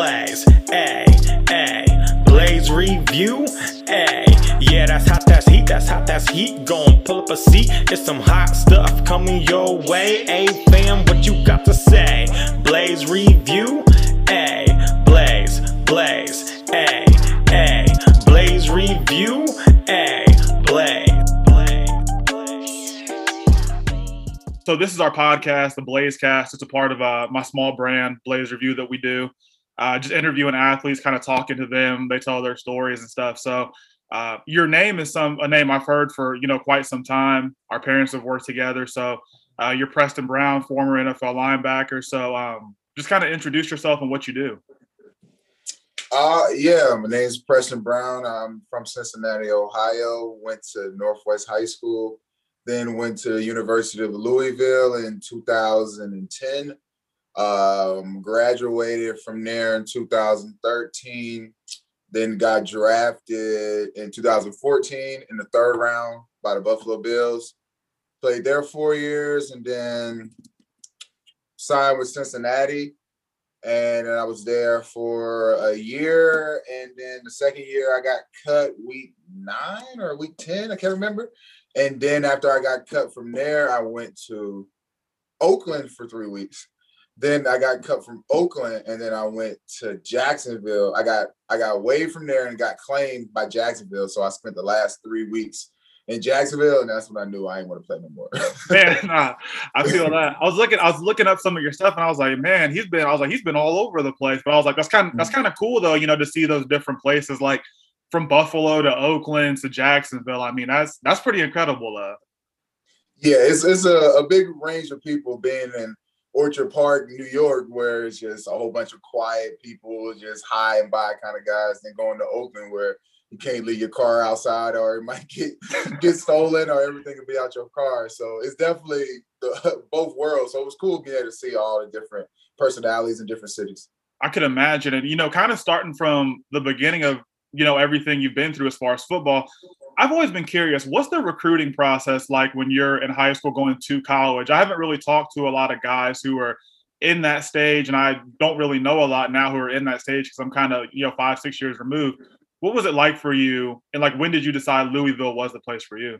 Blaze, a, a, Blaze review, a. Yeah, that's hot, that's heat, that's hot, that's heat. Gon' pull up a seat, it's some hot stuff coming your way. A fam, what you got to say? Blaze review, a, Blaze, Blaze, a, a, Blaze review, a, Blaze. So this is our podcast, the Blaze Cast. It's a part of uh, my small brand, Blaze Review, that we do. Uh, just interviewing athletes, kind of talking to them. They tell their stories and stuff. So uh, your name is some a name I've heard for you know quite some time. Our parents have worked together. So uh, you're Preston Brown, former NFL linebacker. So um, just kind of introduce yourself and what you do. Uh, yeah, my name is Preston Brown. I'm from Cincinnati, Ohio. Went to Northwest High School then went to University of Louisville in 2010. Um, graduated from there in 2013. Then got drafted in 2014 in the third round by the Buffalo Bills. Played there four years and then signed with Cincinnati. And I was there for a year. And then the second year, I got cut week nine or week 10. I can't remember. And then after I got cut from there, I went to Oakland for three weeks. Then I got cut from Oakland, and then I went to Jacksonville. I got I got away from there and got claimed by Jacksonville. So I spent the last three weeks in Jacksonville, and that's when I knew I didn't want to play no more. man, nah, I feel that. I was looking, I was looking up some of your stuff, and I was like, man, he's been. I was like, he's been all over the place. But I was like, that's kind of that's mm-hmm. kind of cool though, you know, to see those different places. Like from Buffalo to Oakland to Jacksonville. I mean, that's that's pretty incredible. Uh. Yeah, it's it's a, a big range of people being in Orchard Park, New York, where it's just a whole bunch of quiet people, just hi and bye kind of guys, then going to Oakland where you can't leave your car outside or it might get get stolen or everything can be out your car. So it's definitely the, both worlds. So it was cool being able to see all the different personalities in different cities. I could imagine and You know, kind of starting from the beginning of you know everything you've been through as far as football i've always been curious what's the recruiting process like when you're in high school going to college i haven't really talked to a lot of guys who are in that stage and i don't really know a lot now who are in that stage because i'm kind of you know five six years removed what was it like for you and like when did you decide louisville was the place for you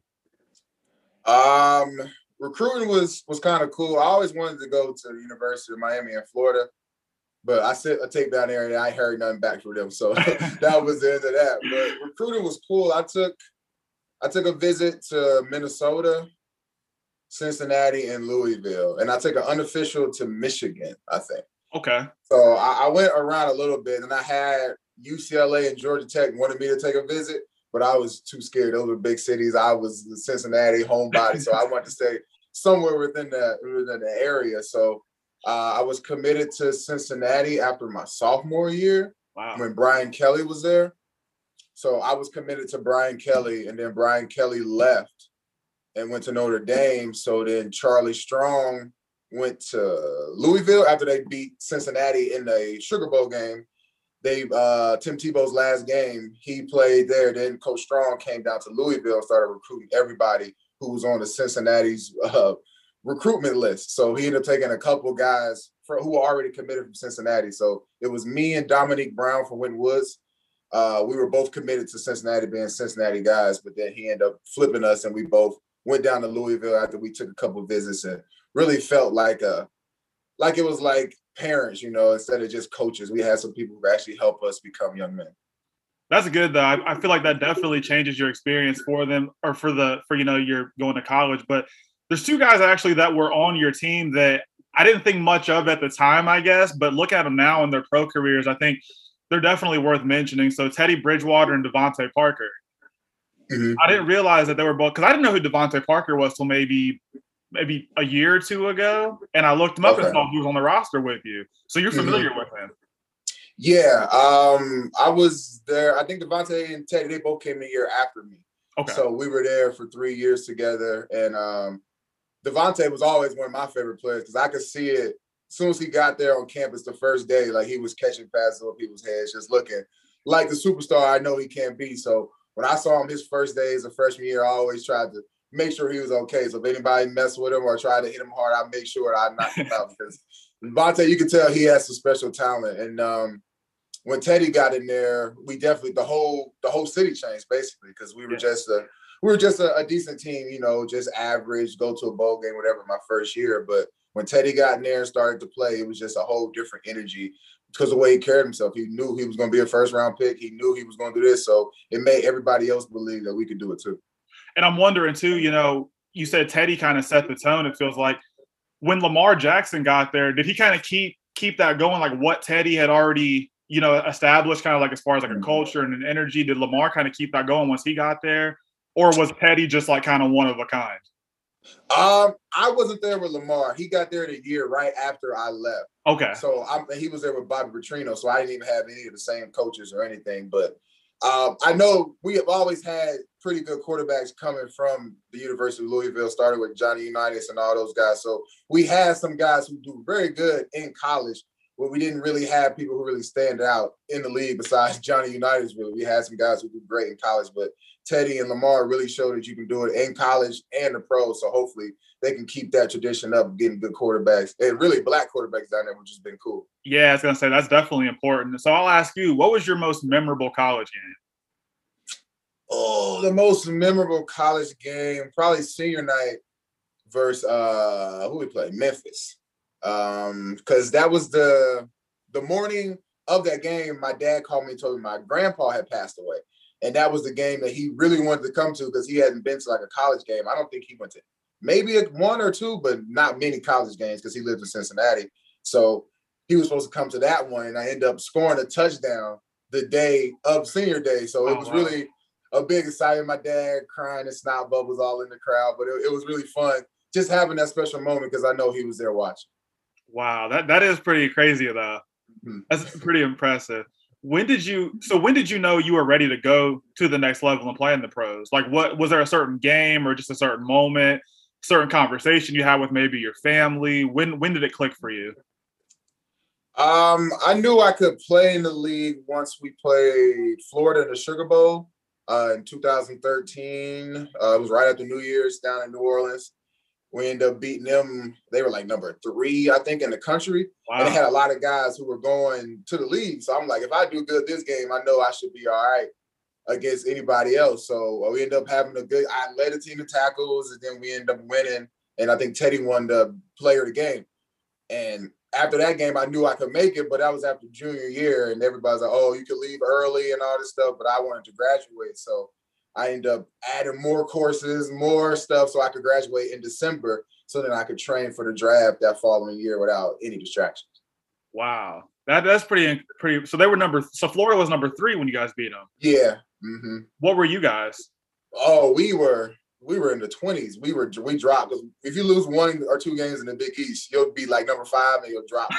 um recruiting was was kind of cool i always wanted to go to the university of miami in florida but I sent a tape down there and I heard nothing back from them. So that was the end of that. But recruiting was cool. I took I took a visit to Minnesota, Cincinnati, and Louisville. And I took an unofficial to Michigan, I think. Okay. So I, I went around a little bit and I had UCLA and Georgia Tech wanted me to take a visit, but I was too scared. Those were big cities. I was the Cincinnati homebody. so I wanted to stay somewhere within the within the area. So uh, I was committed to Cincinnati after my sophomore year wow. when Brian Kelly was there. So I was committed to Brian Kelly, and then Brian Kelly left and went to Notre Dame. So then Charlie Strong went to Louisville after they beat Cincinnati in the Sugar Bowl game. They uh, Tim Tebow's last game, he played there. Then Coach Strong came down to Louisville started recruiting everybody who was on the Cincinnati's uh, recruitment list. So he ended up taking a couple guys for, who were already committed from Cincinnati. So it was me and Dominique Brown from Winton Woods. Uh, we were both committed to Cincinnati being Cincinnati guys, but then he ended up flipping us and we both went down to Louisville after we took a couple visits and really felt like a like it was like parents, you know, instead of just coaches. We had some people who actually help us become young men. That's good though. I, I feel like that definitely changes your experience for them or for the for you know you're going to college. But there's two guys actually that were on your team that I didn't think much of at the time, I guess, but look at them now in their pro careers. I think they're definitely worth mentioning. So Teddy Bridgewater and DeVante Parker. Mm-hmm. I didn't realize that they were both because I didn't know who DeVante Parker was till maybe maybe a year or two ago, and I looked him up okay. and saw he was on the roster with you. So you're mm-hmm. familiar mm-hmm. with him. Yeah, um, I was there. I think DeVante and Teddy they both came a year after me. Okay. So we were there for three years together, and um, DeVante was always one of my favorite players because I could see it soon as he got there on campus the first day, like he was catching passes over people's heads, just looking like the superstar I know he can't be. So when I saw him his first day as a freshman year, I always tried to make sure he was okay. So if anybody messed with him or tried to hit him hard, I make sure I knocked him out because DeVante, you can tell he has some special talent. And um, when Teddy got in there, we definitely the whole the whole city changed basically because we were yeah. just a we were just a, a, decent team, you know, just average, go to a bowl game, whatever. My first year, but when Teddy got in there and started to play, it was just a whole different energy because the way he carried himself. He knew he was going to be a first round pick. He knew he was going to do this, so it made everybody else believe that we could do it too. And I'm wondering too, you know, you said Teddy kind of set the tone. It feels like when Lamar Jackson got there, did he kind of keep keep that going? Like what Teddy had already, you know, established, kind of like as far as like a mm-hmm. culture and an energy. Did Lamar kind of keep that going once he got there, or was Teddy just like kind of one of a kind? Um, I wasn't there with Lamar. He got there the year right after I left. Okay. So I'm, he was there with Bobby Petrino, so I didn't even have any of the same coaches or anything. But um, I know we have always had pretty good quarterbacks coming from the University of Louisville, started with Johnny Unitas and all those guys. So we had some guys who do very good in college, but we didn't really have people who really stand out in the league besides Johnny Unitas. Really, we had some guys who do great in college, but Teddy and Lamar really showed that you can do it in college and the pros. So hopefully they can keep that tradition up, getting good quarterbacks and really black quarterbacks down there, which has been cool. Yeah, I was gonna say that's definitely important. So I'll ask you, what was your most memorable college game? Oh, the most memorable college game, probably senior night versus uh who we played? Memphis. Um, because that was the the morning of that game, my dad called me and told me my grandpa had passed away. And that was the game that he really wanted to come to because he hadn't been to like a college game. I don't think he went to maybe one or two, but not many college games because he lived in Cincinnati. So he was supposed to come to that one, and I ended up scoring a touchdown the day of senior day. So it oh, was wow. really a big excitement. My dad crying and snot bubbles all in the crowd, but it, it was really fun just having that special moment because I know he was there watching. Wow, that that is pretty crazy though. Mm-hmm. That's pretty impressive. When did you so when did you know you were ready to go to the next level and play in the pros? Like what was there a certain game or just a certain moment, certain conversation you had with maybe your family? When when did it click for you? Um, I knew I could play in the league once we played Florida in the Sugar Bowl uh, in 2013. Uh, it was right after New Year's down in New Orleans. We ended up beating them. They were like number three, I think, in the country. Wow. And they had a lot of guys who were going to the league. So I'm like, if I do good this game, I know I should be all right against anybody else. So uh, we ended up having a good. I led the team in tackles, and then we ended up winning. And I think Teddy won the player of the game. And after that game, I knew I could make it, but that was after junior year, and everybody's like, "Oh, you could leave early and all this stuff." But I wanted to graduate, so I ended up adding more courses, more stuff, so I could graduate in December, so then I could train for the draft that following year without any distractions. Wow, that that's pretty pretty. So they were number. So Florida was number three when you guys beat them. Yeah. Mm-hmm. What were you guys? Oh, we were we were in the twenties. We were we dropped if you lose one or two games in the Big East, you'll be like number five and you'll drop.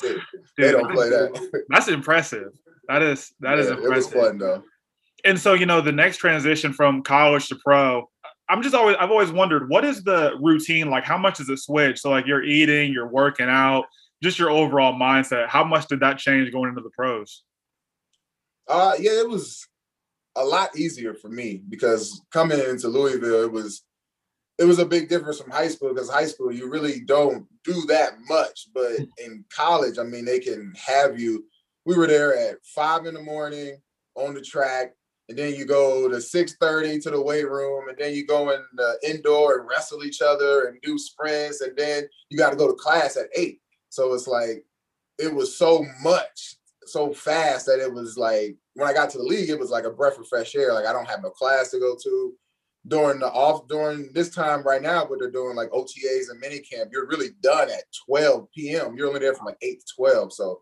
Dude, they don't play that. That's impressive. That is that yeah, is impressive. It was fun though. And so you know the next transition from college to pro. I'm just always I've always wondered what is the routine like? How much does it switch? So like you're eating, you're working out, just your overall mindset. How much did that change going into the pros? Uh yeah, it was a lot easier for me because coming into Louisville, it was it was a big difference from high school because high school you really don't do that much. But in college, I mean, they can have you. We were there at five in the morning on the track, and then you go to six thirty to the weight room, and then you go in the indoor and wrestle each other and do sprints, and then you got to go to class at eight. So it's like it was so much so fast that it was like when I got to the league, it was like a breath of fresh air. Like I don't have no class to go to during the off during this time right now, but they're doing like OTAs and mini camp. You're really done at 12 p.m. You're only there from like 8 to 12. So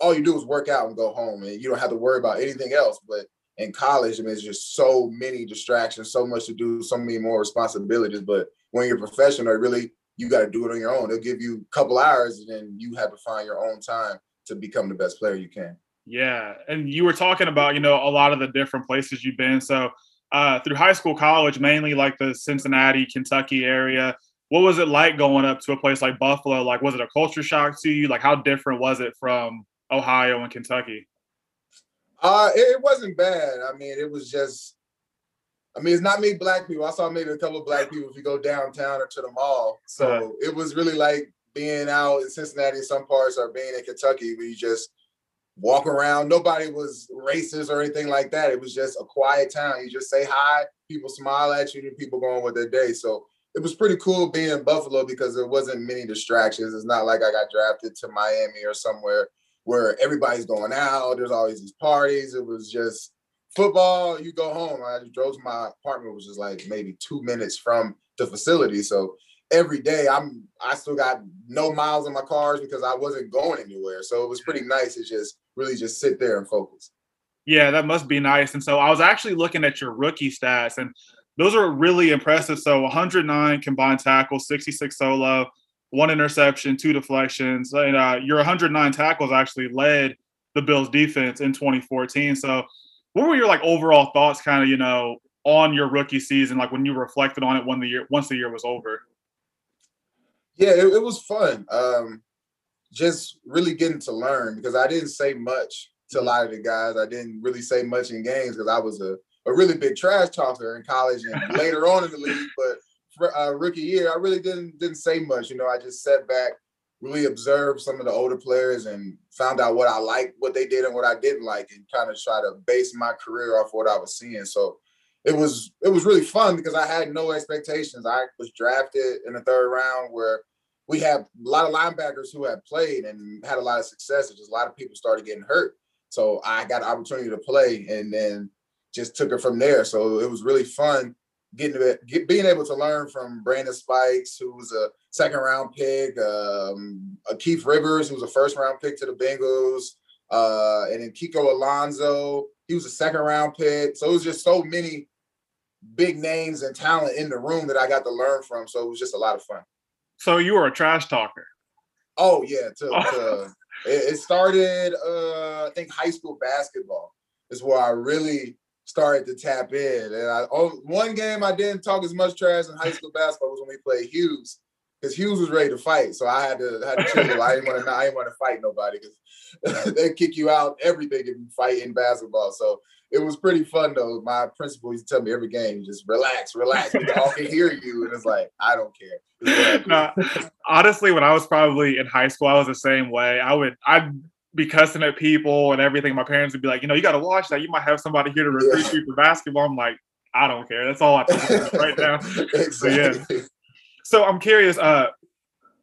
all you do is work out and go home and you don't have to worry about anything else. But in college, I mean, it's just so many distractions, so much to do, so many more responsibilities. But when you're professional, really you got to do it on your own. They'll give you a couple hours and then you have to find your own time to become the best player you can. Yeah, and you were talking about you know a lot of the different places you've been. So uh, through high school, college, mainly like the Cincinnati, Kentucky area. What was it like going up to a place like Buffalo? Like, was it a culture shock to you? Like, how different was it from Ohio and Kentucky? Uh, it wasn't bad. I mean, it was just. I mean, it's not me, black people. I saw maybe a couple of black people if you go downtown or to the mall. So uh-huh. it was really like being out in Cincinnati in some parts or being in Kentucky where you just walk around. Nobody was racist or anything like that. It was just a quiet town. You just say hi, people smile at you, and people go on with their day. So it was pretty cool being in Buffalo because there wasn't many distractions. It's not like I got drafted to Miami or somewhere where everybody's going out. There's always these parties. It was just football. You go home. I just drove to my apartment, which is like maybe two minutes from the facility. So every day I'm I still got no miles in my cars because I wasn't going anywhere. So it was pretty nice to just really just sit there and focus. Yeah, that must be nice. And so I was actually looking at your rookie stats and those are really impressive. So 109 combined tackles, 66 solo, one interception, two deflections. And uh, your 109 tackles actually led the Bills defense in 2014. So what were your like overall thoughts kind of, you know, on your rookie season, like when you reflected on it when the year once the year was over? Yeah, it, it was fun. Um, just really getting to learn because I didn't say much to a lot of the guys. I didn't really say much in games because I was a, a really big trash talker in college and later on in the league. But uh, rookie year, I really didn't didn't say much. You know, I just sat back, really observed some of the older players and found out what I liked, what they did, and what I didn't like, and kind of try to base my career off what I was seeing. So it was it was really fun because I had no expectations. I was drafted in the third round where we have a lot of linebackers who have played and had a lot of success. just a lot of people started getting hurt. So I got an opportunity to play and then just took it from there. So it was really fun getting to get, being able to learn from Brandon Spikes, who was a second round pick, um, Keith Rivers, who was a first round pick to the Bengals, uh, and then Kiko Alonso, he was a second round pick. So it was just so many big names and talent in the room that I got to learn from. So it was just a lot of fun. So you were a trash talker. Oh yeah, to, to it, it, started uh I think high school basketball is where I really started to tap in. And I oh, one game I didn't talk as much trash in high school basketball was when we played Hughes because Hughes was ready to fight. So I had to had to chill. I didn't want to I didn't want to fight nobody because they kick you out everything if you fight in basketball. So it was pretty fun though. My principal used to tell me every game, just relax, relax. We all can hear you, and it's like I don't care. Uh, honestly, when I was probably in high school, I was the same way. I would I'd be cussing at people and everything. My parents would be like, you know, you got to watch that. You might have somebody here to recruit yeah. you for basketball. I'm like, I don't care. That's all I think right now. exactly. So, yeah. So I'm curious. Uh,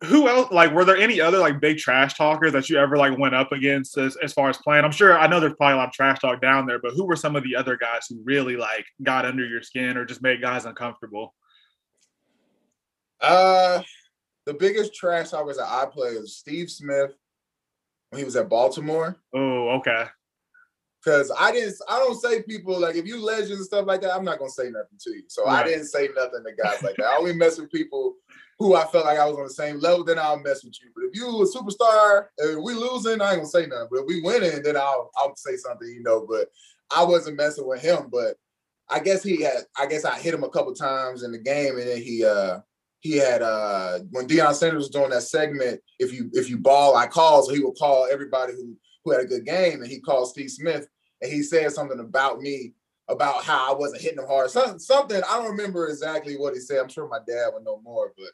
who else like were there any other like big trash talkers that you ever like went up against as, as far as playing i'm sure i know there's probably a lot of trash talk down there but who were some of the other guys who really like got under your skin or just made guys uncomfortable uh the biggest trash talkers that i played was steve smith when he was at baltimore oh okay because I didn't, I don't say people like if you legends and stuff like that, I'm not gonna say nothing to you. So right. I didn't say nothing to guys like that. I only mess with people who I felt like I was on the same level, then I'll mess with you. But if you a superstar and we losing, I ain't gonna say nothing. But if we winning, then I'll I'll say something, you know. But I wasn't messing with him. But I guess he had I guess I hit him a couple times in the game, and then he uh he had uh when Deion Sanders was doing that segment, if you if you ball, I call, so he would call everybody who who had a good game, and he called Steve Smith and he said something about me about how I wasn't hitting him hard. Something, something I don't remember exactly what he said. I'm sure my dad would know more, but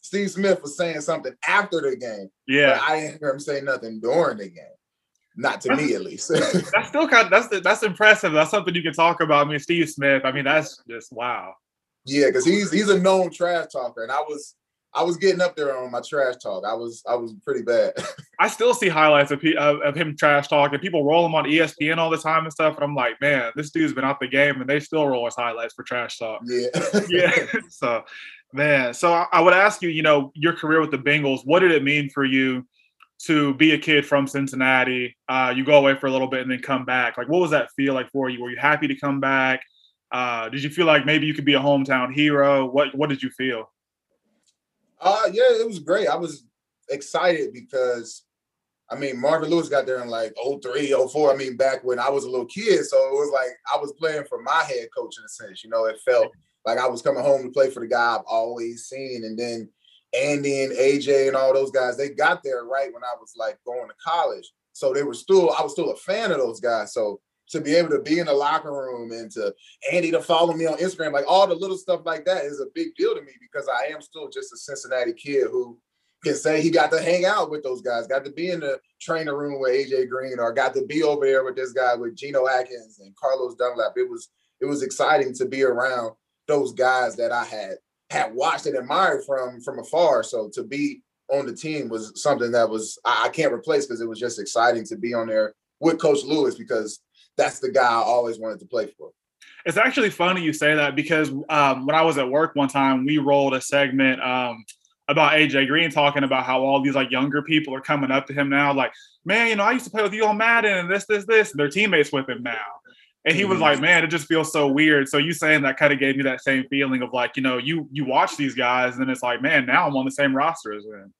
Steve Smith was saying something after the game. Yeah, I didn't hear him say nothing during the game. Not to that's, me, at least. that's still kind. Of, that's that's impressive. That's something you can talk about. I mean, Steve Smith. I mean, that's just wow. Yeah, because he's he's a known trash talker, and I was I was getting up there on my trash talk. I was I was pretty bad. I still see highlights of, of, of him trash talking. People roll him on ESPN all the time and stuff, and I'm like, man, this dude's been out the game, and they still roll his highlights for trash talk. Yeah, yeah. So, man, so I, I would ask you, you know, your career with the Bengals, what did it mean for you to be a kid from Cincinnati? Uh, you go away for a little bit and then come back. Like, what was that feel like for you? Were you happy to come back? Uh, did you feel like maybe you could be a hometown hero? What What did you feel? Uh yeah, it was great. I was excited because I mean Marvin Lewis got there in like 03, 04. I mean, back when I was a little kid. So it was like I was playing for my head coach in a sense. You know, it felt like I was coming home to play for the guy I've always seen. And then Andy and AJ and all those guys, they got there right when I was like going to college. So they were still, I was still a fan of those guys. So to be able to be in the locker room and to Andy to follow me on Instagram, like all the little stuff like that is a big deal to me because I am still just a Cincinnati kid who can say he got to hang out with those guys, got to be in the trainer room with AJ Green, or got to be over there with this guy with Geno Atkins and Carlos Dunlap. It was it was exciting to be around those guys that I had had watched and admired from from afar. So to be on the team was something that was I, I can't replace because it was just exciting to be on there with Coach Lewis because that's the guy I always wanted to play for. It's actually funny you say that because um, when I was at work one time, we rolled a segment um, about AJ Green talking about how all these like younger people are coming up to him now, like, man, you know, I used to play with you on Madden and this, this, this. And they're teammates with him now. And he was mm-hmm. like, man, it just feels so weird. So you saying that kind of gave me that same feeling of like, you know, you you watch these guys and it's like, man, now I'm on the same roster as them.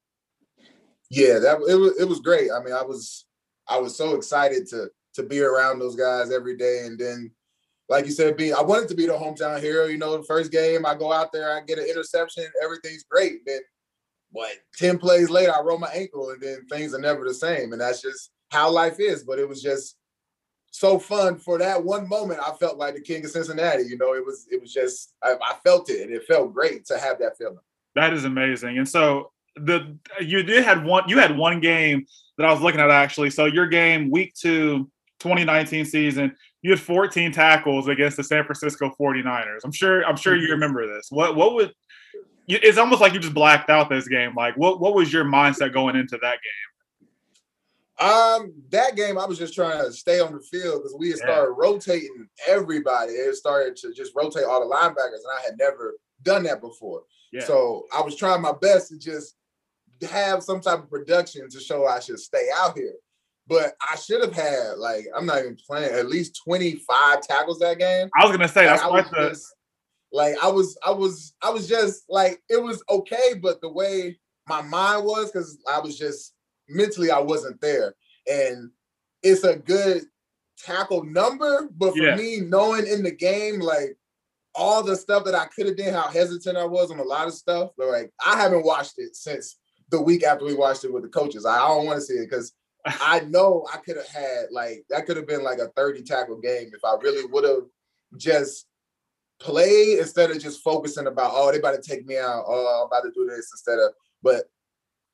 Yeah, that it was it was great. I mean, I was I was so excited to to be around those guys every day. And then, like you said, be I wanted to be the hometown hero. You know, the first game I go out there, I get an interception, everything's great. Then what 10 plays later, I roll my ankle and then things are never the same. And that's just how life is. But it was just so fun for that one moment. I felt like the king of Cincinnati. You know, it was it was just I, I felt it and it felt great to have that feeling. That is amazing. And so the you did had one you had one game that I was looking at actually. So your game week two 2019 season, you had 14 tackles against the San Francisco 49ers. I'm sure I'm sure you mm-hmm. remember this. What what would it's almost like you just blacked out this game. Like what what was your mindset going into that game? Um, that game I was just trying to stay on the field because we had started yeah. rotating everybody. It started to just rotate all the linebackers, and I had never done that before. Yeah. So I was trying my best to just have some type of production to show I should stay out here. But I should have had like I'm not even playing at least 25 tackles that game. I was gonna say that's like, the just, like I was I was I was just like it was okay, but the way my mind was because I was just mentally I wasn't there. And it's a good tackle number, but for yeah. me, knowing in the game, like all the stuff that I could have done, how hesitant I was on a lot of stuff, but like I haven't watched it since the week after we watched it with the coaches. I don't want to see it because I know I could have had like that could have been like a 30 tackle game if I really would have just played instead of just focusing about oh they about to take me out oh I'm about to do this instead of but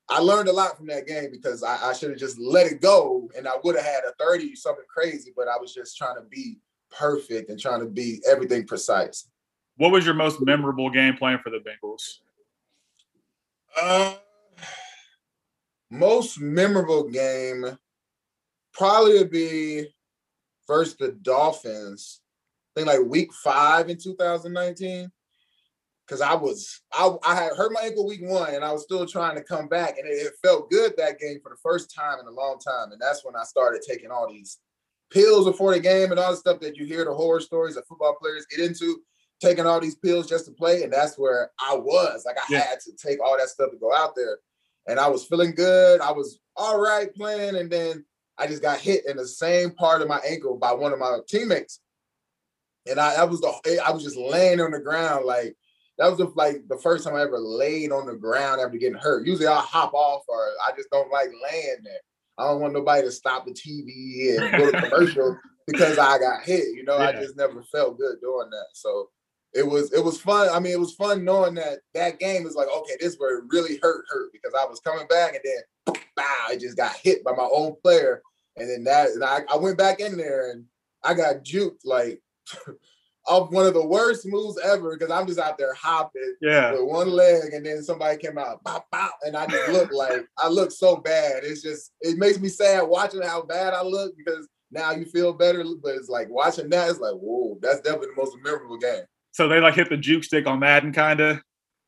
I learned a lot from that game because I, I should have just let it go and I would have had a 30 something crazy, but I was just trying to be perfect and trying to be everything precise. What was your most memorable game playing for the Bengals? Uh, most memorable game probably would be first the Dolphins. I think like week five in 2019 because I was I, I had hurt my ankle week one and I was still trying to come back and it, it, felt good that game for the first time in a long time and that's when I started taking all these pills before the game and all the stuff that you hear the horror stories that football players get into taking all these pills just to play and that's where I was like I yeah. had to take all that stuff to go out there and I was feeling good I was all right playing and then I just got hit in the same part of my ankle by one of my teammates and I, I was the I was just laying on the ground like that was the, like the first time I ever laid on the ground after getting hurt. Usually I hop off or I just don't like laying there. I don't want nobody to stop the TV and go to commercial because I got hit. You know, yeah. I just never felt good doing that. So it was it was fun. I mean, it was fun knowing that that game was like, okay, this where it really hurt, hurt because I was coming back and then, bow, I just got hit by my own player, and then that and I, I went back in there and I got juked like of one of the worst moves ever because I'm just out there hopping yeah. with one leg, and then somebody came out, bop, bop, and I just look like I look so bad. It's just it makes me sad watching how bad I look because now you feel better, but it's like watching that, it's like, whoa, that's definitely the most memorable game. So they like hit the juke stick on Madden, kind of.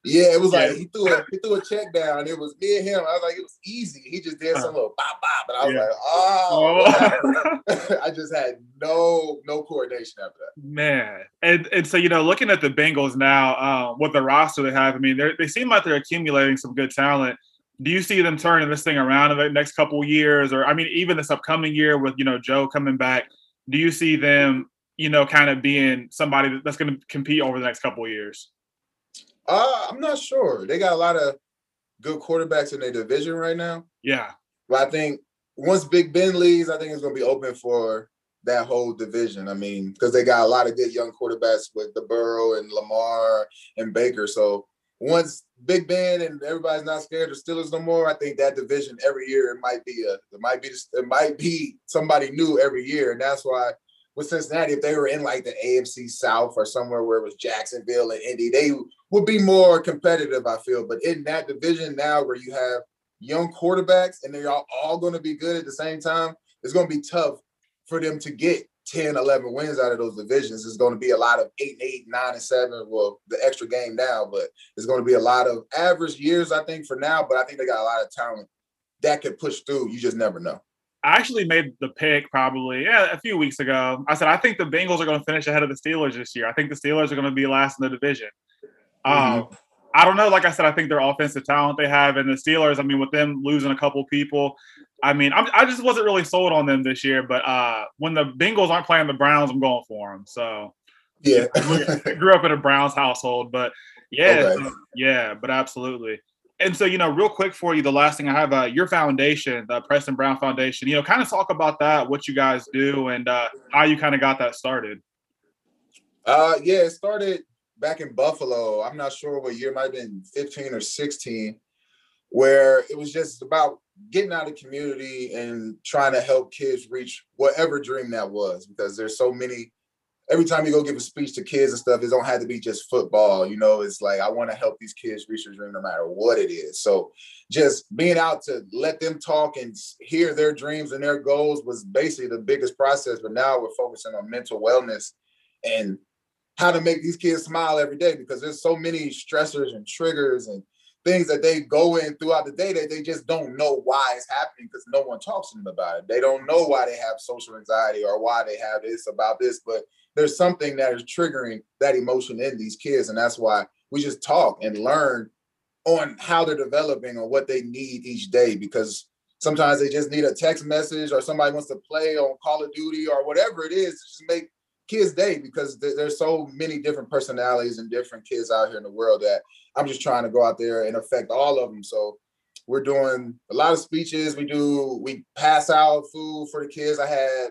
Yeah, it was yeah. like he threw a he threw a check down. It was me and him. I was like, it was easy. He just did some little bop bop, and I was yeah. like, oh. oh. I just had no no coordination after that. Man, and and so you know, looking at the Bengals now, uh, with the roster they have, I mean, they seem like they're accumulating some good talent. Do you see them turning this thing around in the next couple years, or I mean, even this upcoming year with you know Joe coming back? Do you see them, you know, kind of being somebody that's going to compete over the next couple of years? Uh, I'm not sure. They got a lot of good quarterbacks in their division right now. Yeah. But I think once Big Ben leaves, I think it's going to be open for that whole division. I mean, because they got a lot of good young quarterbacks with the Burrow and Lamar and Baker. So once Big Ben and everybody's not scared of Steelers no more, I think that division every year it might be a it might be it might be somebody new every year, and that's why with Cincinnati, if they were in like the AFC South or somewhere where it was Jacksonville and Indy, they would be more competitive. I feel, but in that division now where you have young quarterbacks and they're all, all going to be good at the same time, it's going to be tough for them to get 10, 11 wins out of those divisions. It's going to be a lot of eight, eight, nine, and seven. Well, the extra game now, but it's going to be a lot of average years, I think, for now. But I think they got a lot of talent that could push through. You just never know. I actually made the pick probably yeah, a few weeks ago. I said I think the Bengals are going to finish ahead of the Steelers this year. I think the Steelers are going to be last in the division. Mm-hmm. Um, I don't know. Like I said, I think their offensive talent they have, and the Steelers. I mean, with them losing a couple people, I mean, I'm, i just wasn't really sold on them this year. But uh, when the Bengals aren't playing the Browns, I'm going for them. So yeah, I grew up in a Browns household, but yeah, okay. yeah, but absolutely. And so, you know, real quick for you, the last thing I have, uh, your foundation, the Preston Brown Foundation. You know, kind of talk about that, what you guys do, and uh, how you kind of got that started. Uh, yeah, it started back in Buffalo. I'm not sure what year, might have been 15 or 16, where it was just about getting out of community and trying to help kids reach whatever dream that was, because there's so many. Every time you go give a speech to kids and stuff, it don't have to be just football. You know, it's like I want to help these kids reach their dream no matter what it is. So just being out to let them talk and hear their dreams and their goals was basically the biggest process. But now we're focusing on mental wellness and how to make these kids smile every day because there's so many stressors and triggers and things that they go in throughout the day that they just don't know why it's happening because no one talks to them about it. They don't know why they have social anxiety or why they have this about this, but there's something that is triggering that emotion in these kids. And that's why we just talk and learn on how they're developing or what they need each day because sometimes they just need a text message or somebody wants to play on Call of Duty or whatever it is to just make kids day because th- there's so many different personalities and different kids out here in the world that I'm just trying to go out there and affect all of them. So we're doing a lot of speeches. We do we pass out food for the kids. I had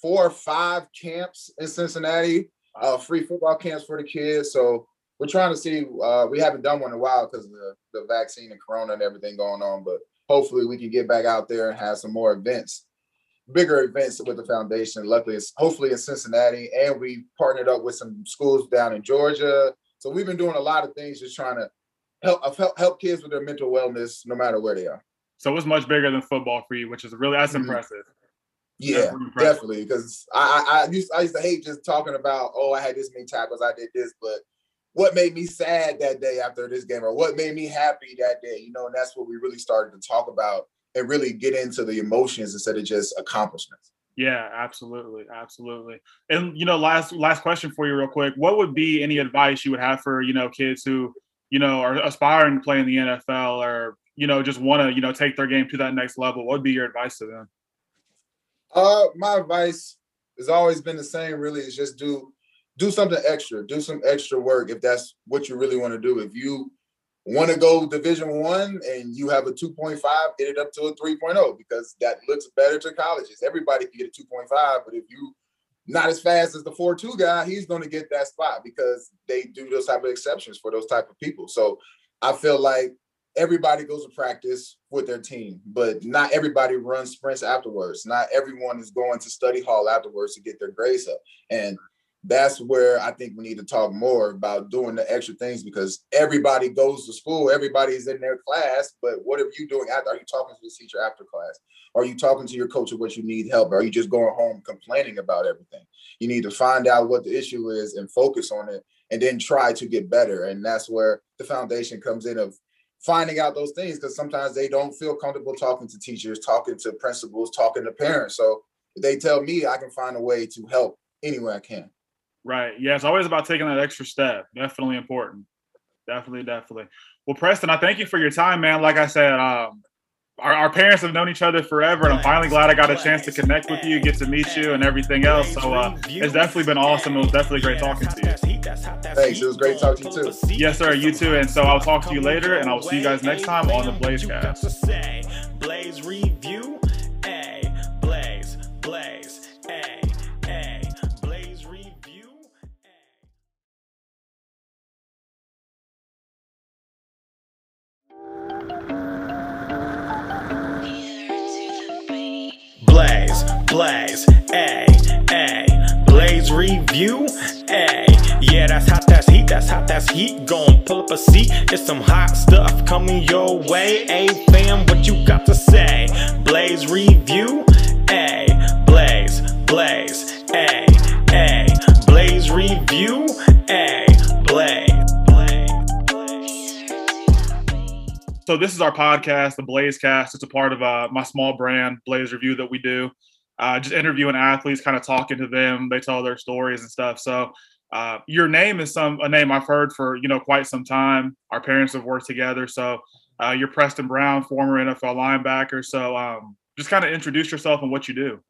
four or five camps in Cincinnati, uh, free football camps for the kids. So we're trying to see. Uh, we haven't done one in a while because of the, the vaccine and Corona and everything going on. But hopefully we can get back out there and have some more events bigger events with the foundation. Luckily, it's hopefully in Cincinnati, and we partnered up with some schools down in Georgia. So we've been doing a lot of things, just trying to help help, help kids with their mental wellness, no matter where they are. So it's much bigger than football for you, which is really that's mm-hmm. impressive. Yeah, definitely. Because I, I, I used I used to hate just talking about oh I had this many tackles, I did this, but what made me sad that day after this game, or what made me happy that day, you know, and that's what we really started to talk about and really get into the emotions instead of just accomplishments. Yeah, absolutely, absolutely. And you know, last last question for you, real quick. What would be any advice you would have for you know kids who you know are aspiring to play in the NFL or you know just want to you know take their game to that next level? What would be your advice to them? Uh, my advice has always been the same. Really, is just do do something extra, do some extra work if that's what you really want to do. If you want to go division one and you have a 2.5 get it up to a 3.0 because that looks better to colleges. Everybody can get a 2.5 but if you not as fast as the 4-2 guy he's going to get that spot because they do those type of exceptions for those type of people. So i feel like everybody goes to practice with their team but not everybody runs sprints afterwards. Not everyone is going to study hall afterwards to get their grades up. And that's where I think we need to talk more about doing the extra things because everybody goes to school, everybody's in their class, but what are you doing after? Are you talking to the teacher after class? Are you talking to your coach of what you need help? Are you just going home complaining about everything? You need to find out what the issue is and focus on it and then try to get better. And that's where the foundation comes in of finding out those things because sometimes they don't feel comfortable talking to teachers, talking to principals, talking to parents. So they tell me I can find a way to help any way I can. Right. Yeah, it's always about taking that extra step. Definitely important. Definitely, definitely. Well, Preston, I thank you for your time, man. Like I said, um, our, our parents have known each other forever, and I'm finally glad I got a chance to connect with you, get to meet you, and everything else. So uh, it's definitely been awesome. It was definitely great talking to you. Thanks. It was great talking to you too. Yes, sir. You too. And so I'll talk to you later, and I will see you guys next time on the Blaze Cast. Blaze Review. Blaze, a, a, Blaze review, a. Yeah, that's hot, that's heat, that's hot, that's heat. Gon' pull up a seat, it's some hot stuff coming your way. A fam, what you got to say? Blaze review, a, Blaze, Blaze, a, a, Blaze review, a, blaze, blaze, Blaze. So this is our podcast, the Blaze Cast. It's a part of uh, my small brand, Blaze Review, that we do. Uh, just interviewing athletes, kind of talking to them. They tell their stories and stuff. So uh, your name is some a name I've heard for you know quite some time. Our parents have worked together. So uh, you're Preston Brown, former NFL linebacker. So um, just kind of introduce yourself and what you do.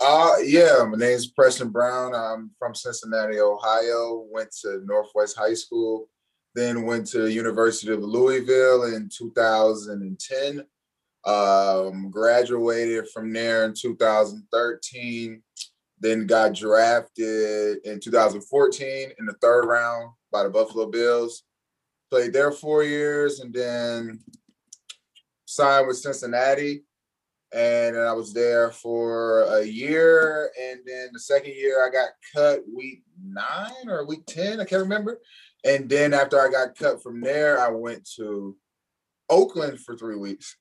Uh, yeah, my name's Preston Brown. I'm from Cincinnati, Ohio. Went to Northwest High School then went to University of Louisville in 2010. Um, graduated from there in 2013. Then got drafted in 2014 in the third round by the Buffalo Bills. Played there four years and then signed with Cincinnati. And I was there for a year. And then the second year, I got cut week nine or week 10, I can't remember. And then after I got cut from there, I went to Oakland for three weeks.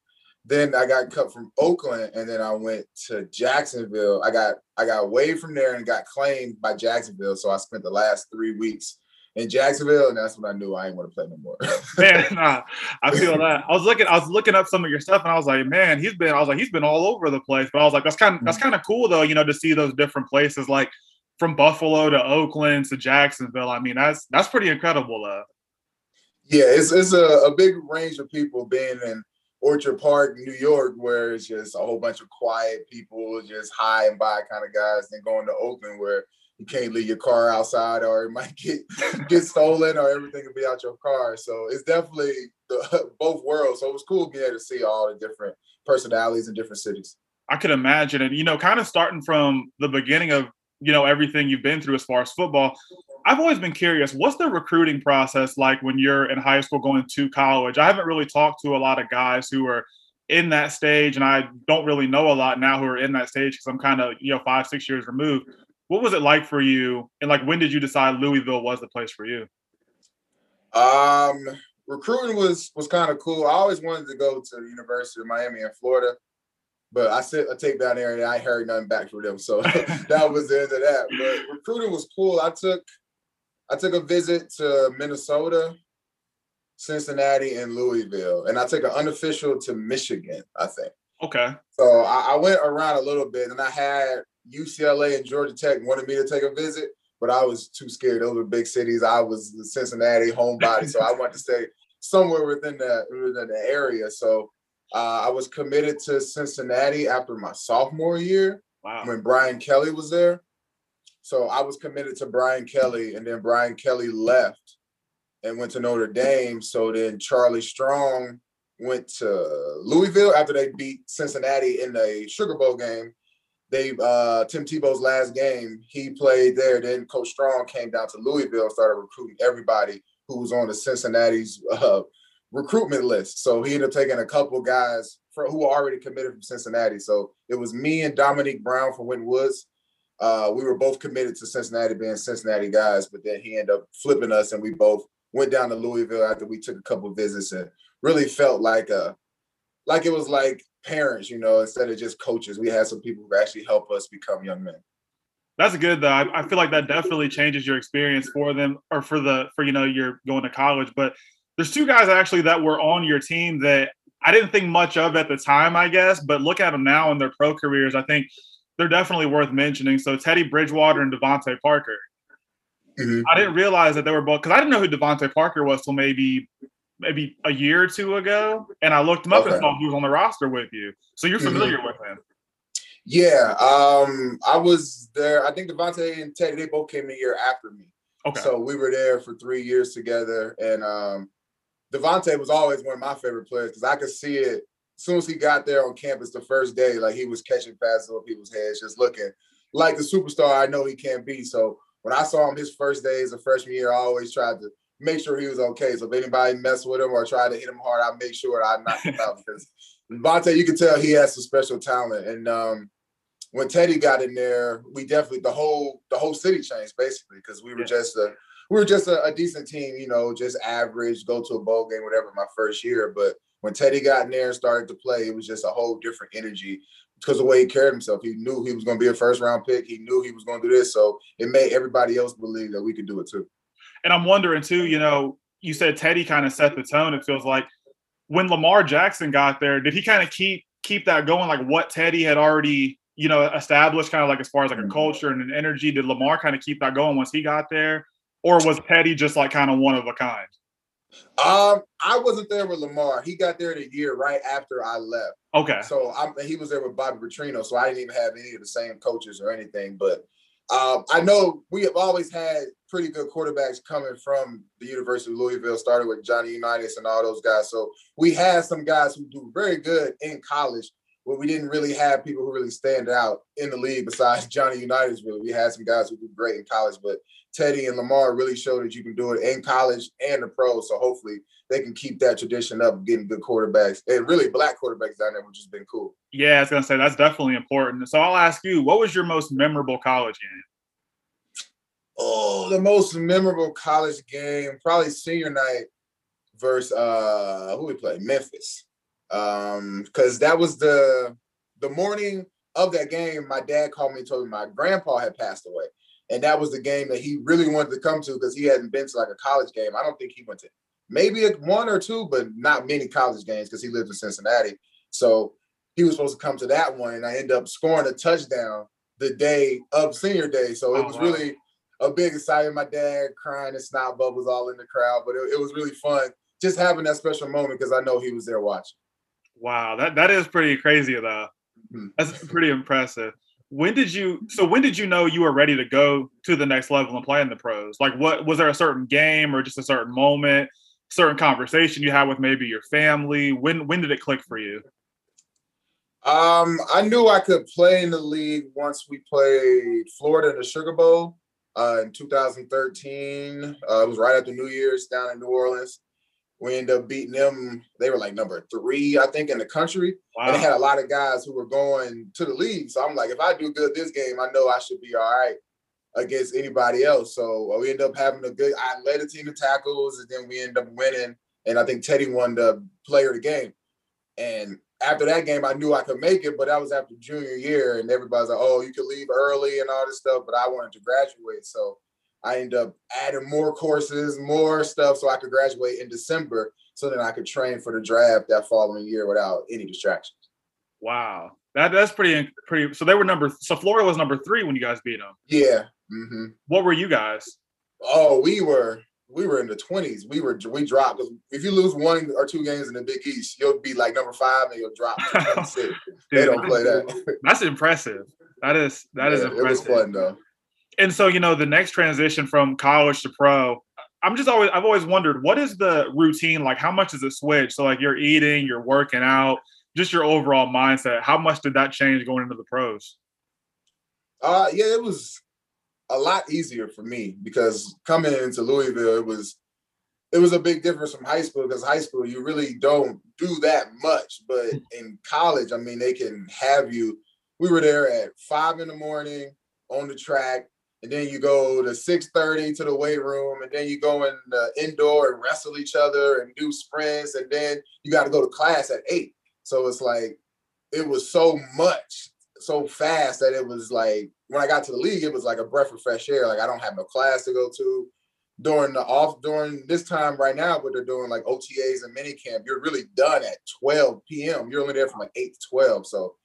Then I got cut from Oakland, and then I went to Jacksonville. I got I got waived from there and got claimed by Jacksonville. So I spent the last three weeks in Jacksonville, and that's when I knew I ain't want to play no more. man, nah, I feel that. I was looking, I was looking up some of your stuff, and I was like, man, he's been. I was like, he's been all over the place. But I was like, that's kind of that's kind of cool though, you know, to see those different places. Like from Buffalo to Oakland to Jacksonville. I mean, that's that's pretty incredible. Uh. Yeah, it's it's a, a big range of people being in Orchard Park, New York, where it's just a whole bunch of quiet people, just hi and bye kind of guys, then going to Oakland where you can't leave your car outside or it might get get stolen or everything will be out your car. So it's definitely the, both worlds. So it was cool being able to see all the different personalities in different cities. I could imagine and You know, kind of starting from the beginning of you know everything you've been through as far as football i've always been curious what's the recruiting process like when you're in high school going to college i haven't really talked to a lot of guys who are in that stage and i don't really know a lot now who are in that stage because i'm kind of you know five six years removed what was it like for you and like when did you decide louisville was the place for you um recruiting was was kind of cool i always wanted to go to the university of miami in florida but I sent a tape down there and I heard nothing back from them. So that was the end of that. But recruiting was cool. I took I took a visit to Minnesota, Cincinnati, and Louisville. And I took an unofficial to Michigan, I think. Okay. So I, I went around a little bit and I had UCLA and Georgia Tech wanted me to take a visit, but I was too scared. Those were big cities. I was the Cincinnati homebody. so I wanted to stay somewhere within the within the area. So uh, I was committed to Cincinnati after my sophomore year wow. when Brian Kelly was there. So I was committed to Brian Kelly, and then Brian Kelly left and went to Notre Dame. So then Charlie Strong went to Louisville after they beat Cincinnati in the Sugar Bowl game. They uh, Tim Tebow's last game, he played there. Then Coach Strong came down to Louisville, and started recruiting everybody who was on the Cincinnati's uh, recruitment list. So he ended up taking a couple guys for, who were already committed from Cincinnati. So it was me and Dominique Brown from Winton Woods. Uh, we were both committed to Cincinnati being Cincinnati guys, but then he ended up flipping us and we both went down to Louisville after we took a couple visits and really felt like a like it was like parents, you know, instead of just coaches. We had some people who actually help us become young men. That's good though. I, I, feel like that definitely changes your experience for them or for the for you know you're going to college. But there's two guys actually that were on your team that I didn't think much of at the time, I guess, but look at them now in their pro careers. I think they're definitely worth mentioning. So Teddy Bridgewater and DeVante Parker. Mm-hmm. I didn't realize that they were both because I didn't know who DeVante Parker was till maybe maybe a year or two ago, and I looked him up okay. and saw he was on the roster with you. So you're mm-hmm. familiar mm-hmm. with him. Yeah, um, I was there. I think DeVante and Teddy they both came a year after me. Okay. So we were there for three years together, and um, DeVante was always one of my favorite players because I could see it as soon as he got there on campus the first day, like he was catching passes over people's heads, just looking like the superstar I know he can't be. So when I saw him his first days of freshman year, I always tried to make sure he was okay. So if anybody messed with him or tried to hit him hard, I make sure I knocked him out because DeVante, you can tell he has some special talent. And um, when Teddy got in there, we definitely the whole the whole city changed basically because we were yeah. just a we were just a, a, decent team, you know, just average, go to a bowl game, whatever. My first year, but when Teddy got in there and started to play, it was just a whole different energy because the way he carried himself. He knew he was going to be a first round pick. He knew he was going to do this, so it made everybody else believe that we could do it too. And I'm wondering too, you know, you said Teddy kind of set the tone. It feels like when Lamar Jackson got there, did he kind of keep keep that going? Like what Teddy had already, you know, established, kind of like as far as like a mm-hmm. culture and an energy. Did Lamar kind of keep that going once he got there, or was Teddy just like kind of one of a kind? Um, I wasn't there with Lamar. He got there the year right after I left. Okay. So I'm, he was there with Bobby Petrino, so I didn't even have any of the same coaches or anything. But um, I know we have always had pretty good quarterbacks coming from the University of Louisville, started with Johnny Unitas and all those guys. So we had some guys who do very good in college, but we didn't really have people who really stand out in the league besides Johnny Unitas. Really, we had some guys who do great in college, but Teddy and Lamar really showed that you can do it in college and the pros. So hopefully they can keep that tradition up, getting good quarterbacks and really black quarterbacks down there, which has been cool. Yeah, I was gonna say that's definitely important. So I'll ask you, what was your most memorable college game? Oh, the most memorable college game, probably senior night versus uh who we played? Memphis. Um, because that was the the morning of that game, my dad called me and told me my grandpa had passed away. And that was the game that he really wanted to come to because he hadn't been to like a college game. I don't think he went to maybe one or two, but not many college games because he lived in Cincinnati. So he was supposed to come to that one, and I ended up scoring a touchdown the day of senior day. So it oh, was wow. really a big excitement. My dad crying and snot bubbles all in the crowd, but it, it was really fun just having that special moment because I know he was there watching. Wow, that that is pretty crazy though. Mm-hmm. That's pretty impressive. When did you? So when did you know you were ready to go to the next level and play in the pros? Like, what was there a certain game or just a certain moment, certain conversation you had with maybe your family? When when did it click for you? Um, I knew I could play in the league once we played Florida in the Sugar Bowl uh, in 2013. Uh, it was right after New Year's down in New Orleans. We ended up beating them. They were like number three, I think, in the country. Wow. And they had a lot of guys who were going to the league. So I'm like, if I do good this game, I know I should be all right against anybody else. So uh, we ended up having a good. I led a team of tackles, and then we ended up winning. And I think Teddy won the player of the game. And after that game, I knew I could make it, but that was after junior year, and everybody's like, "Oh, you could leave early and all this stuff." But I wanted to graduate, so I ended up adding more courses, more stuff so I could graduate in December so then I could train for the draft that following year without any distractions. Wow. That that's pretty pretty so they were number so Florida was number 3 when you guys beat them. Yeah. Mm-hmm. What were you guys? Oh, we were we were in the 20s. We were we dropped because if you lose one or two games in the Big East, you'll be like number 5 and you'll drop to they don't play that. That's impressive. That is that yeah, is impressive. It was fun though and so you know the next transition from college to pro i'm just always i've always wondered what is the routine? Like how much is it switch? So like you're eating you're working out just your overall mindset how much did that change going into the pros? Uh yeah it was a lot easier for me because coming into louisville it was it was a big difference from high school because high school you really don't do that much. But in college i mean they can have you. We were there at five in the morning on the track and then you go to 6.30 to the weight room and then you go in the indoor and wrestle each other and do sprints and then you got to go to class at 8 so it's like it was so much so fast that it was like when i got to the league it was like a breath of fresh air. Like i don't have no class to go to. During the off during this time right now but they're doing like otas and mini camp you're really done at 12 p.m you're only there from like 8 to 12 so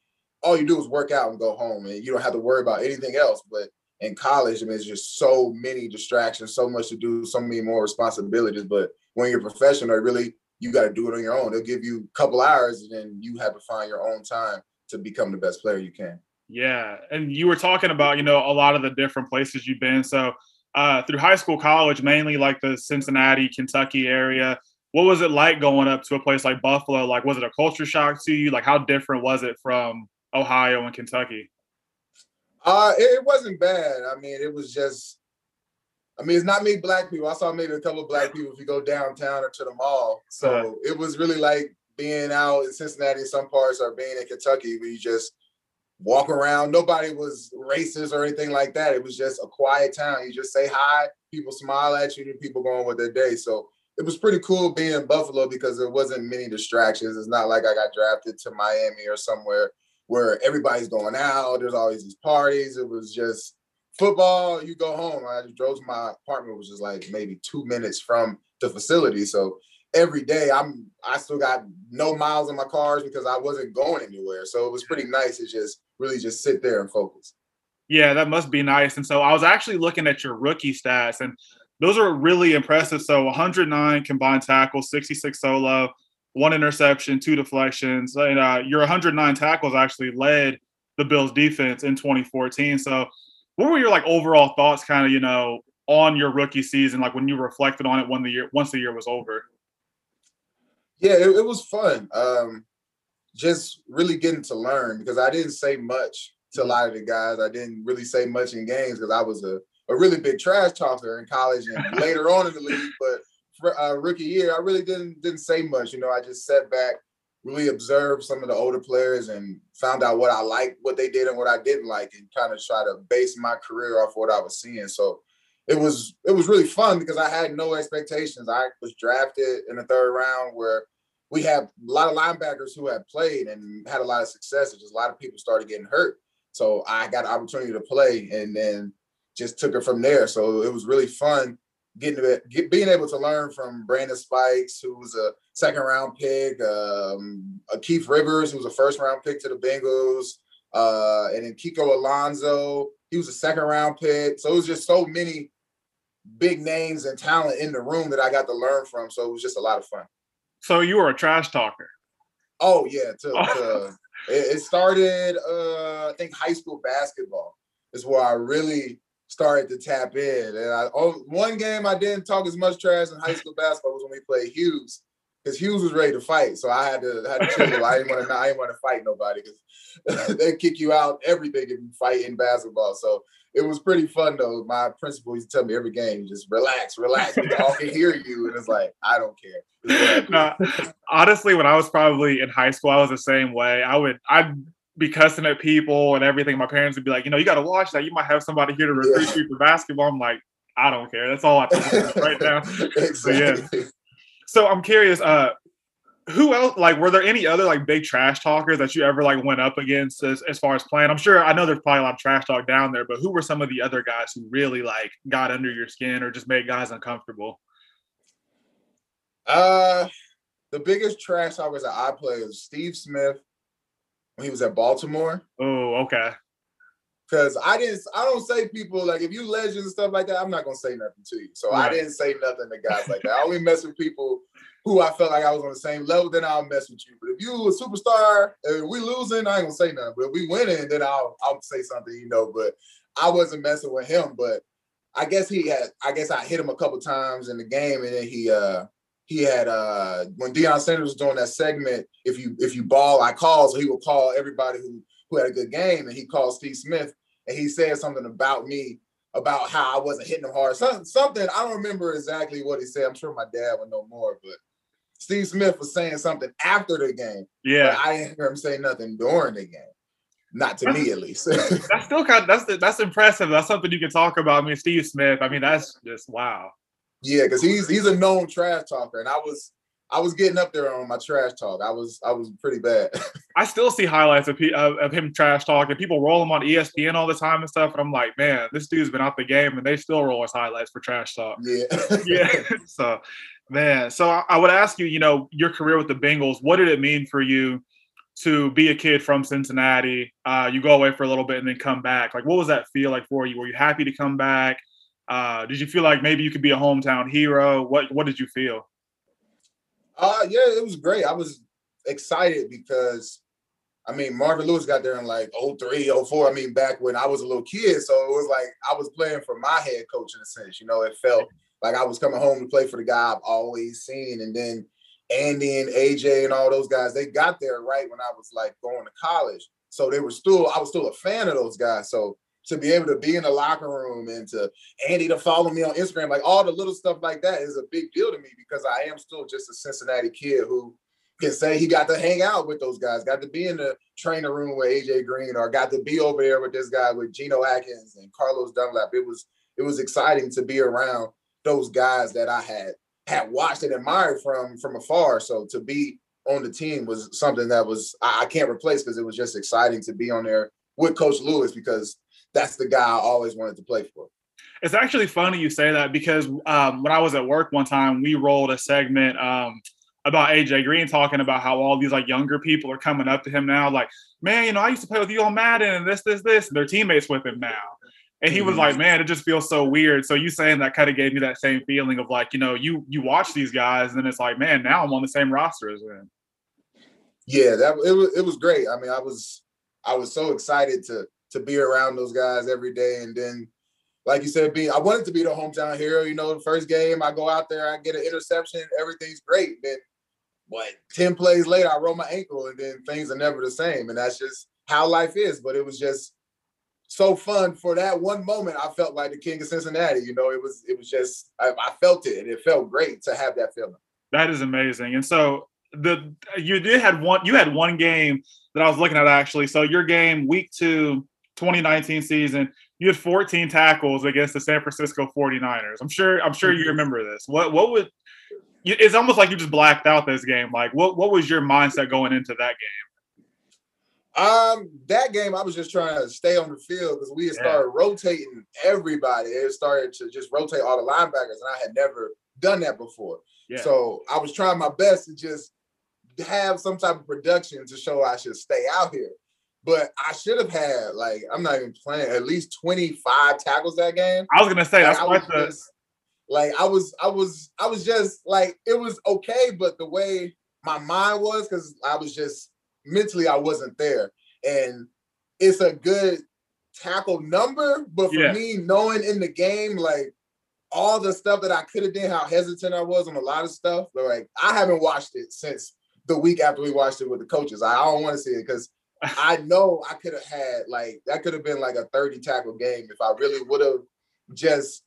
all you do is work out and go home and you don't have to worry about anything else. But in college, I mean, it's just so many distractions, so much to do, so many more responsibilities. But when you're professional, really, you got to do it on your own. They'll give you a couple hours, and then you have to find your own time to become the best player you can. Yeah, and you were talking about, you know, a lot of the different places you've been. So uh, through high school, college, mainly like the Cincinnati, Kentucky area. What was it like going up to a place like Buffalo? Like, was it a culture shock to you? Like, how different was it from Ohio and Kentucky? Uh, it, it, wasn't bad. I mean, it was just. I mean, it's not me black people. I saw maybe a couple of black people if you go downtown or to the mall. So uh-huh. it was really like being out in Cincinnati in some parts or being in Kentucky where you just walk around. Nobody was racist or anything like that. It was just a quiet town. You just say hi, people smile at you, and people go on with their day. So it was pretty cool being in Buffalo because there wasn't many distractions. It's not like I got drafted to Miami or somewhere where everybody's going out. There's always these parties. It was just football. You go home. I just drove to my apartment, which is like maybe two minutes from the facility. So every day I'm I still got no miles in my cars because I wasn't going anywhere. So it was pretty nice to just really just sit there and focus. Yeah, that must be nice. And so I was actually looking at your rookie stats and those are really impressive. So 109 combined tackles, 66 solo, one interception, two deflections. And uh, your 109 tackles actually led the Bills defense in 2014. So what were your like overall thoughts kind of, you know, on your rookie season, like when you reflected on it when the year once the year was over? Yeah, it, it was fun. Um, just really getting to learn because I didn't say much to a mm-hmm. lot of the guys. I didn't really say much in games because I was a, a really big trash talker in college and later on in the league. But uh, rookie year, I really didn't didn't say much. You know, I just sat back, really observed some of the older players and found out what I liked, what they did, and what I didn't like, and kind of try to base my career off what I was seeing. So it was it was really fun because I had no expectations. I was drafted in the third round where we have a lot of linebackers who have played and had a lot of success. just a lot of people started getting hurt. So I got an opportunity to play and then just took it from there. So it was really fun getting to get, being able to learn from Brandon Spikes, who was a second round pick, um, Keith Rivers, who was a first round pick to the Bengals, uh, and then Kiko Alonso, he was a second round pick. So it was just so many big names and talent in the room that I got to learn from. So it was just a lot of fun. So you were a trash talker. Oh yeah, to, to it, it, started. Uh, I think high school basketball is where I really started to tap in. And I oh, one game I didn't talk as much trash in high school basketball was when we played Hughes because Hughes was ready to fight. So I had to had to chill. I didn't want to. I didn't want to fight nobody because they kick you out everything if you fight in basketball. So it was pretty fun though. My principal used to tell me every game, just relax, relax. We all can hear you, and it's like I don't care. no, honestly, when I was probably in high school, I was the same way. I would I'd be cussing at people and everything. My parents would be like, you know, you got to watch that. You might have somebody here to recruit yeah. you for basketball. I'm like, I don't care. That's all I think right now. exactly. So, yeah. So I'm curious. Uh, who else like were there any other like big trash talkers that you ever like went up against as, as far as playing i'm sure i know there's probably a lot of trash talk down there but who were some of the other guys who really like got under your skin or just made guys uncomfortable uh the biggest trash talkers that i played was steve smith when he was at baltimore oh okay Cause I didn't, I don't say people like if you legends and stuff like that, I'm not gonna say nothing to you. So right. I didn't say nothing to guys like that. I only mess with people who I felt like I was on the same level, then I'll mess with you. But if you a superstar, and we losing, I ain't gonna say nothing. But if we winning, then I'll I'll say something, you know. But I wasn't messing with him. But I guess he had I guess I hit him a couple times in the game, and then he uh he had uh when Deion Sanders was doing that segment, if you if you ball, I call, so he would call everybody who who had a good game, and he called Steve Smith, and he said something about me about how I wasn't hitting him hard. Something, something I don't remember exactly what he said. I'm sure my dad would know more, but Steve Smith was saying something after the game. Yeah, I didn't hear him say nothing during the game. Not to that's, me, at least. that's still kind of that's that's impressive. That's something you can talk about. I mean, Steve Smith. I mean, that's just wow. Yeah, because he's he's a known trash talker, and I was I was getting up there on my trash talk. I was I was pretty bad. I still see highlights of, of, of him trash talking. People roll him on ESPN all the time and stuff, and I'm like, man, this dude's been out the game, and they still roll his highlights for trash talk. Yeah, yeah. So, man, so I, I would ask you, you know, your career with the Bengals, what did it mean for you? to be a kid from Cincinnati, uh, you go away for a little bit and then come back. Like, what was that feel like for you? Were you happy to come back? Uh, did you feel like maybe you could be a hometown hero? What What did you feel? Uh, yeah, it was great. I was excited because, I mean, Marvin Lewis got there in like 03, 04. I mean, back when I was a little kid. So it was like I was playing for my head coach in a sense. You know, it felt like I was coming home to play for the guy I've always seen. And then Andy and AJ and all those guys, they got there right when I was like going to college. So they were still, I was still a fan of those guys. So to be able to be in the locker room and to Andy to follow me on Instagram, like all the little stuff like that is a big deal to me because I am still just a Cincinnati kid who can say he got to hang out with those guys, got to be in the trainer room with AJ Green, or got to be over there with this guy with Geno Atkins and Carlos Dunlap. It was it was exciting to be around those guys that I had had watched and admired from from afar. So to be on the team was something that was I, I can't replace because it was just exciting to be on there with Coach Lewis because that's the guy I always wanted to play for. It's actually funny you say that because um, when I was at work one time, we rolled a segment um, about AJ Green talking about how all these like younger people are coming up to him now, like, man, you know, I used to play with you on Madden and this, this, this. And they're teammates with him now. And he was mm-hmm. like, man, it just feels so weird. So you saying that kind of gave me that same feeling of like, you know, you you watch these guys and it's like, man, now I'm on the same roster as them. Yeah, that it was it was great. I mean, I was I was so excited to to be around those guys every day. And then, like you said, being I wanted to be the hometown hero. You know, the first game I go out there, I get an interception, everything's great. Then what 10 plays later, I roll my ankle and then things are never the same. And that's just how life is. But it was just so fun for that one moment. I felt like the king of Cincinnati. You know, it was it was just I, I felt it and it felt great to have that feeling. That is amazing. And so the you did had one you had one game that I was looking at actually. So your game week two 2019 season, you had 14 tackles against the San Francisco 49ers. I'm sure I'm sure you mm-hmm. remember this. What what would it's almost like you just blacked out this game. Like, what what was your mindset going into that game? Um, that game I was just trying to stay on the field because we had started yeah. rotating everybody. It started to just rotate all the linebackers, and I had never done that before. Yeah. So I was trying my best to just have some type of production to show I should stay out here. But I should have had like I'm not even playing at least 25 tackles that game. I was gonna say that's like, the, just, like I was, I was, I was just like it was okay, but the way my mind was, because I was just mentally I wasn't there, and it's a good tackle number, but for yeah. me, knowing in the game, like all the stuff that I could have done, how hesitant I was on a lot of stuff, but like I haven't watched it since the week after we watched it with the coaches. I, I don't want to see it because I know I could have had like that could have been like a 30 tackle game if I really would have just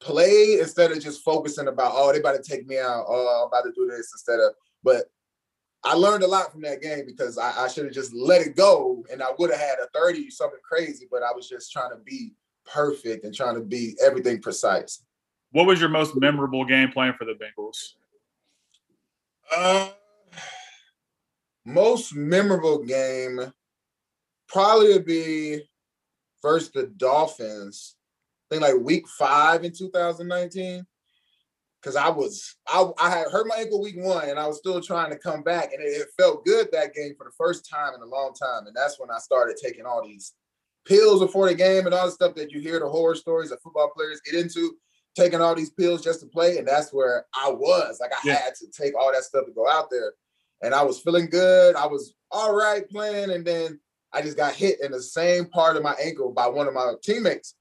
played instead of just focusing about oh they about to take me out oh I'm about to do this instead of but I learned a lot from that game because I, I should have just let it go and I would have had a 30 something crazy but I was just trying to be perfect and trying to be everything precise. What was your most memorable game playing for the Bengals? Uh, most memorable game probably would be first the Dolphins I think like week five in 2019. Cause I was I, I had hurt my ankle week one and I was still trying to come back. And it, it felt good that game for the first time in a long time. And that's when I started taking all these pills before the game and all the stuff that you hear the horror stories that football players get into, taking all these pills just to play. And that's where I was. Like I yeah. had to take all that stuff to go out there. And I was feeling good. I was all right playing. And then I just got hit in the same part of my ankle by one of my teammates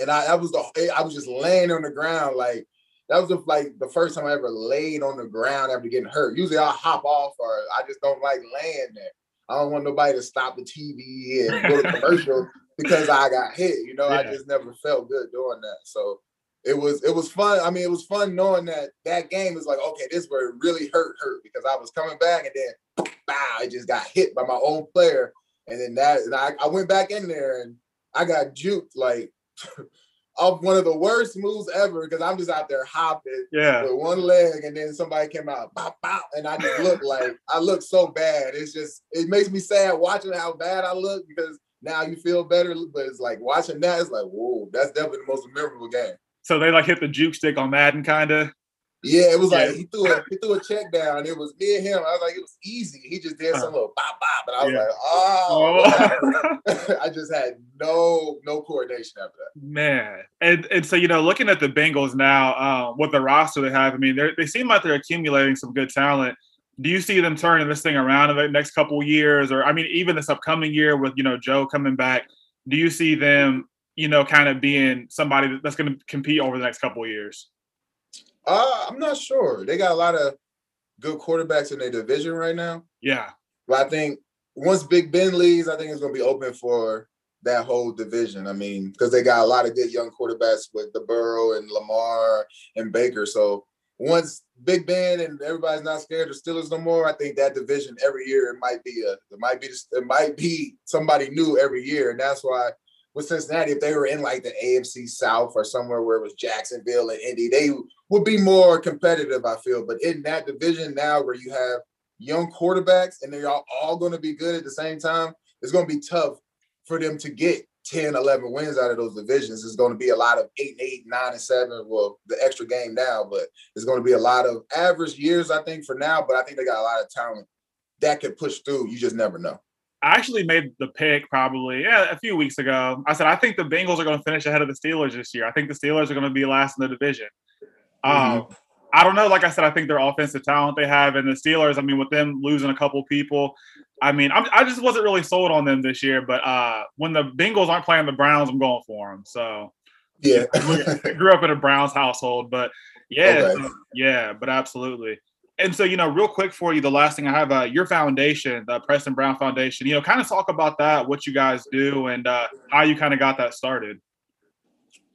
and I that was the I was just laying on the ground like that was the, like the first time I ever laid on the ground after getting hurt. Usually I'll hop off or I just don't like laying there. I don't want nobody to stop the TV and go to commercial because I got hit. You know, yeah. I just never felt good doing that. So it was it was fun. I mean, it was fun knowing that that game is like, okay, this where it really hurt, hurt because I was coming back and then bow, I just got hit by my own player. And then that and I, I went back in there and I got juked like of one of the worst moves ever because I'm just out there hopping yeah. with one leg, and then somebody came out, bop, bop, and I just look like I look so bad. It's just it makes me sad watching how bad I look because now you feel better, but it's like watching that, it's like, whoa, that's definitely the most memorable game. So they like hit the juke stick on Madden, kind of. Yeah, it was yeah. like he threw a he threw a check down. It was me and him. I was like, it was easy. He just did some little bop bop, and I was yeah. like, oh. oh. I just had no no coordination after that. Man, and and so you know, looking at the Bengals now, uh, with the roster they have, I mean, they seem like they're accumulating some good talent. Do you see them turning this thing around in the next couple years, or I mean, even this upcoming year with you know Joe coming back? Do you see them, you know, kind of being somebody that's going to compete over the next couple years? Uh, I'm not sure. They got a lot of good quarterbacks in their division right now. Yeah. But I think once Big Ben leaves, I think it's going to be open for that whole division. I mean, because they got a lot of good young quarterbacks with the Burrow and Lamar and Baker. So once Big Ben and everybody's not scared of Steelers no more, I think that division every year it might be a it might be it might be somebody new every year, and that's why with Cincinnati, if they were in like the AFC South or somewhere where it was Jacksonville and Indy, they would be more competitive. I feel, but in that division now where you have young quarterbacks and they're all, all going to be good at the same time, it's going to be tough for them to get 10, 11 wins out of those divisions. It's going to be a lot of eight and eight, nine and seven. Well, the extra game now, but it's going to be a lot of average years, I think, for now. But I think they got a lot of talent that could push through. You just never know. I actually made the pick probably yeah, a few weeks ago. I said I think the Bengals are going to finish ahead of the Steelers this year. I think the Steelers are going to be last in the division. Mm-hmm. Um, I don't know. Like I said, I think their offensive talent they have, and the Steelers. I mean, with them losing a couple people, I mean, I'm, i just wasn't really sold on them this year. But uh, when the Bengals aren't playing the Browns, I'm going for them. So yeah, I grew up in a Browns household, but yeah, okay. so, yeah, but absolutely. And so, you know, real quick for you, the last thing I have, uh, your foundation, the Preston Brown Foundation. You know, kind of talk about that, what you guys do, and uh, how you kind of got that started.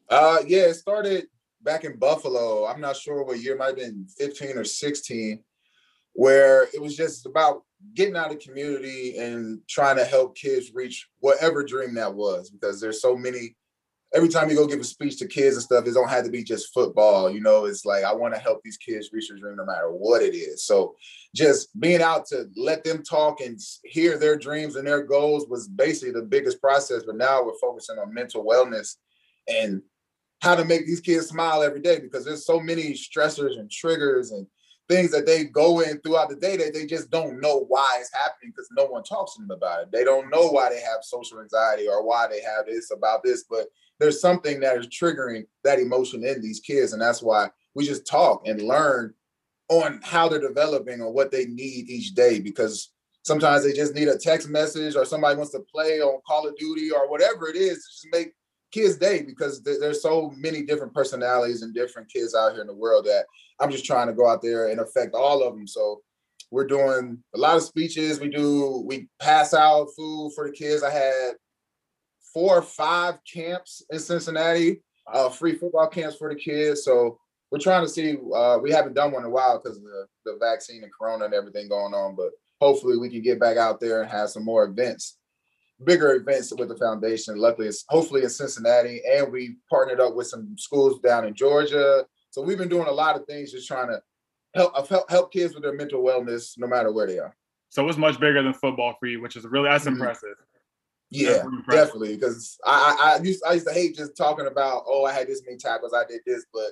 Uh, yeah, it started back in Buffalo. I'm not sure what year, might have been 15 or 16, where it was just about getting out of community and trying to help kids reach whatever dream that was, because there's so many every time you go give a speech to kids and stuff, it don't have to be just football. You know, it's like I want to help these kids reach their dream no matter what it is. So just being out to let them talk and hear their dreams and their goals was basically the biggest process. But now we're focusing on mental wellness and how to make these kids smile every day because there's so many stressors and triggers and things that they go in throughout the day that they just don't know why it's happening because no one talks to them about it. They don't know why they have social anxiety or why they have this about this, but there's something that is triggering that emotion in these kids. And that's why we just talk and learn on how they're developing or what they need each day because sometimes they just need a text message or somebody wants to play on Call of Duty or whatever it is just make kids' day because there's so many different personalities and different kids out here in the world that I'm just trying to go out there and affect all of them. So we're doing a lot of speeches. We do we pass out food for the kids. I had four or five camps in Cincinnati, uh, free football camps for the kids. So we're trying to see. Uh, we haven't done one in a while because of the, the vaccine and Corona and everything going on. But hopefully, we can get back out there and have some more events, bigger events with the foundation. Luckily, it's hopefully in Cincinnati, and we partnered up with some schools down in Georgia. So we've been doing a lot of things, just trying to help help, help kids with their mental wellness, no matter where they are. So it's much bigger than football for you, which is really that's mm-hmm. impressive. Yeah, definitely. Because I, I, I used I used to hate just talking about oh I had this many tackles I did this, but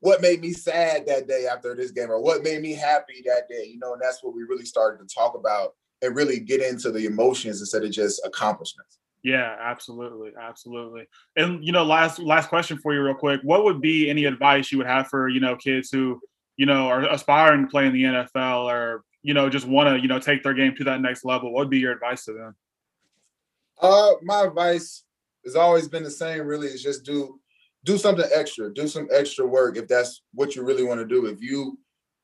what made me sad that day after this game, or what made me happy that day, you know, and that's what we really started to talk about and really get into the emotions instead of just accomplishments. Yeah, absolutely, absolutely. And you know, last last question for you, real quick. What would be any advice you would have for you know kids who you know are aspiring to play in the NFL or you know just want to you know take their game to that next level? What would be your advice to them? Uh, my advice has always been the same. Really, is just do do something extra, do some extra work if that's what you really want to do. If you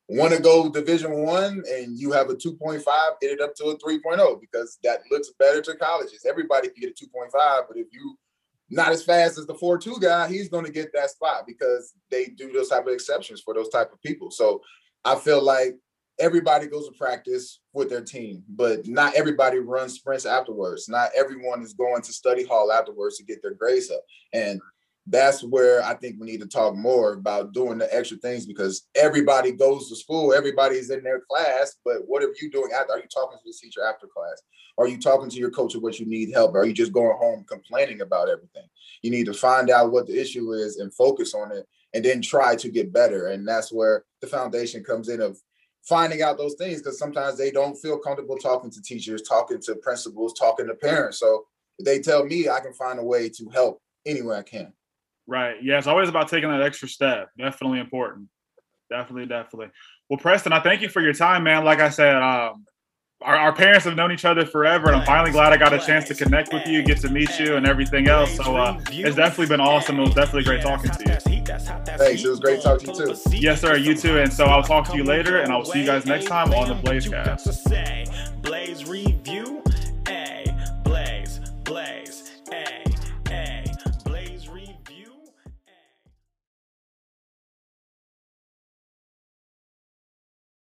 want to go Division One and you have a 2.5, get it up to a 3.0 because that looks better to colleges. Everybody can get a 2.5, but if you not as fast as the 4-2 guy, he's going to get that spot because they do those type of exceptions for those type of people. So I feel like everybody goes to practice with their team, but not everybody runs sprints afterwards. Not everyone is going to study hall afterwards to get their grades up. And that's where I think we need to talk more about doing the extra things because everybody goes to school, everybody's in their class, but what are you doing after? Are you talking to the teacher after class? Are you talking to your coach of what you need help? Are you just going home complaining about everything? You need to find out what the issue is and focus on it and then try to get better. And that's where the foundation comes in of finding out those things because sometimes they don't feel comfortable talking to teachers, talking to principals, talking to parents. So they tell me I can find a way to help any way I can. Right. Yeah, it's always about taking that extra step. Definitely important. Definitely, definitely. Well, Preston, I thank you for your time, man. Like I said, um, our, our, parents have known each other forever, and I'm finally glad I got a chance to connect with you, get to meet you, and everything else. So uh, it's definitely been awesome. It was definitely great talking to you. Thanks. It was great talking to you too. Yes, sir. You too. And so I'll talk to you later, and I'll see you guys next time on the Blazecast.